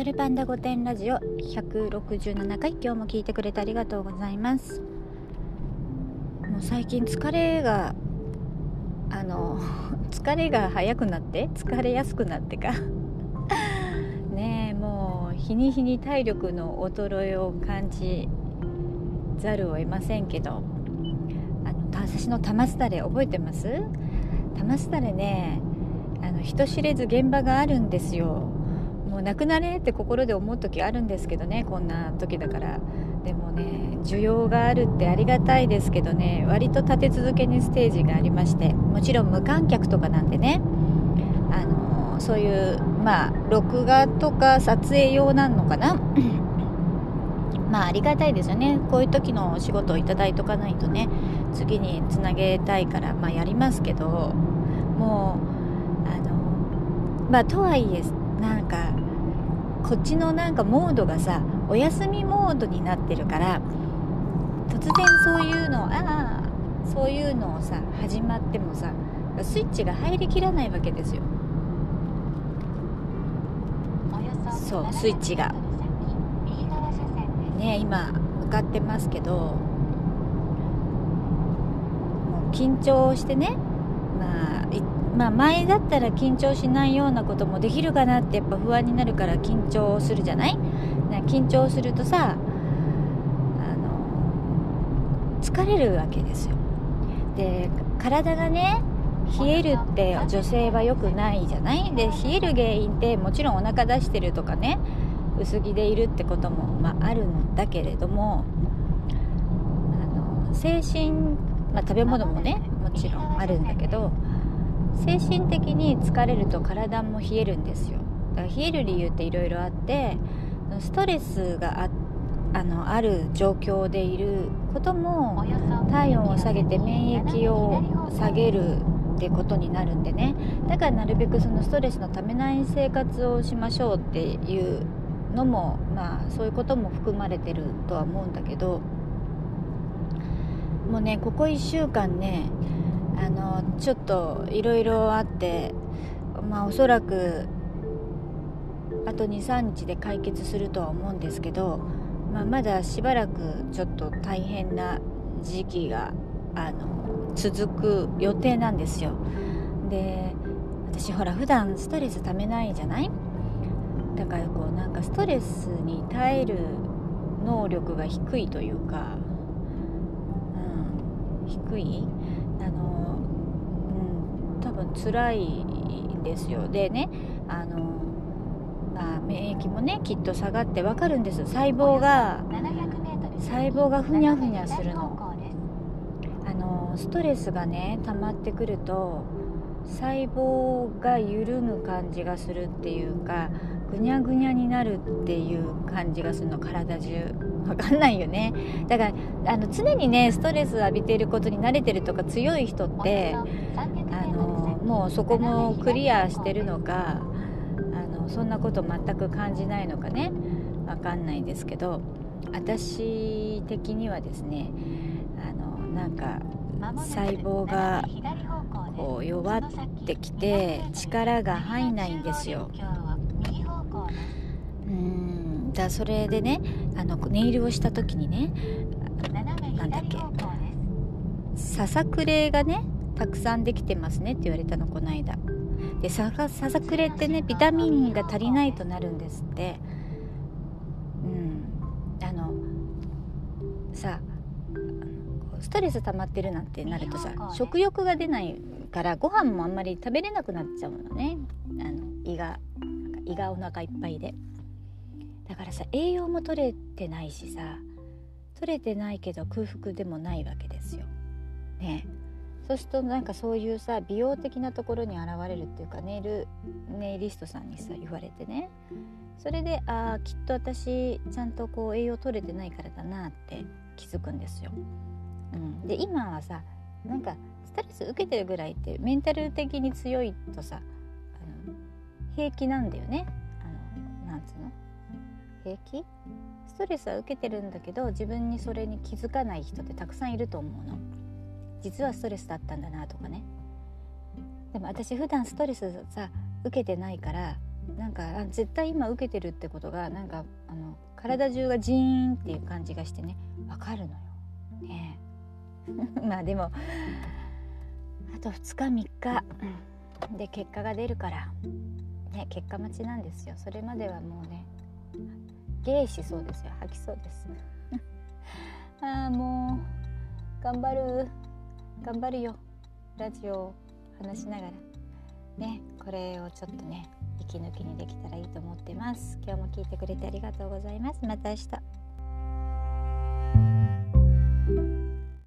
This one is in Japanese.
ドルパンダ御殿ラジオ167回今日も聞いてくれてありがとうございます。もう最近疲れがあの 疲れが早くなって疲れやすくなってか。ねえもう日に日に体力の衰えを感じざるを得ませんけど。あの私の玉すだれ覚えてます？玉すだれねあの人知れず現場があるんですよ。もうなくなれって心で思う時あるんですけどねこんな時だから。でもね需要があるってありがたいですけどね割と立て続けにステージがありましてもちろん無観客とかなんでねあのそういうまあ録画とか撮影用なのかな？まあありがたいですよね。こういう時のお仕事をいただいとかないとね次につなげたいからまあやりますけどもうあのまあとはいえこっちのなんかモードがさお休みモードになってるから突然そういうのああそういうのをさ始まってもさスイッチが入りきらないわけですよ。そうスイッチが。ね今向かってますけどもう緊張してねまあまあ、前だったら緊張しないようなこともできるかなってやっぱ不安になるから緊張するじゃない？緊張するとさあの疲れるわけですよ。で体がね冷えるって女性は良くないじゃない？で冷える原因ってもちろんお腹出してるとかね薄着でいるってことも、まあ、あるんだけれどもあの精神、まあ、食べ物もねもちろんあるんだけど精神的に疲れると体も冷えるんですよ。だから冷える理由っていろいろあってストレスがああのある状況でいることも体温を下げて免疫を下げるってことになるんでね。だからなるべくそのストレスのためない生活をしましょうっていうのもまあそういうことも含まれてるとは思うんだけど。もうねここ1週間ねあのちょっといろいろあってまあおそらくあと23日で解決するとは思うんですけど、まあ、まだしばらくちょっと大変な時期があの続く予定なんですよ。で私ほら普段ストレスためないじゃない？だからこうなんかストレスに耐える能力が低いというか、うん、低い、多分辛いんですよ。でねあの、まあ、免疫もねきっと下がって分かるんです。細胞が細胞がふにゃふにゃするの。あのストレスがね溜まってくると細胞が緩む感じがするっていうかぐにゃぐにゃになるっていう感じがするの体中。わかんないよね。だからあの常にねストレス浴びていることに慣れてるとか強い人ってあのもうそこもクリアしてるのかあのそんなこと全く感じないのかね。わかんないですけど私的にはですねあのなんか細胞がこう弱ってきて力が入んないんですよ。うん。だそれでねあのネイルをした時にねなんだっけ？ささくれがねたくさんできてますねって言われたのこの間。でさささくれってねビタミンが足りないとなるんですって。うん。あのさストレス溜まってるなんてなるとさ食欲が出ないからご飯もあんまり食べれなくなっちゃうのね。あの胃が胃がお腹いっぱいでだからさ栄養も取れてないしさ取れてないけど空腹でもないわけですよ。ねそうするとなんかそういうさ美容的なところに現れるっていうかネイルネイリストさんにさ言われてねそれでああきっと私ちゃんとこう栄養取れてないからだなって気づくんですよ。うん、で今はさなんかストレス受けてるぐらいってメンタル的に強いとさあの平気なんだよね。あのなんつうの？平気？ストレスは受けてるんだけど自分にそれに気づかない人ってたくさんいると思うの。実はストレスだったんだなとかね。でも私普段ストレスさ受けてないからなんか絶対今受けてるってことがなんかあの体中がジーンっていう感じがしてね。わかるのよ。ね まあでもあと2日3日。で結果が出るから。ね結果待ちなんですよ。それまではもうねゲイしそうですよ。吐きそうです。ああもう頑張る。頑張るよ。ラジオを話しながら。ねこれをちょっとね息抜きにできたらいいと思ってます。今日も聞いてくれてありがとうございます。また明日。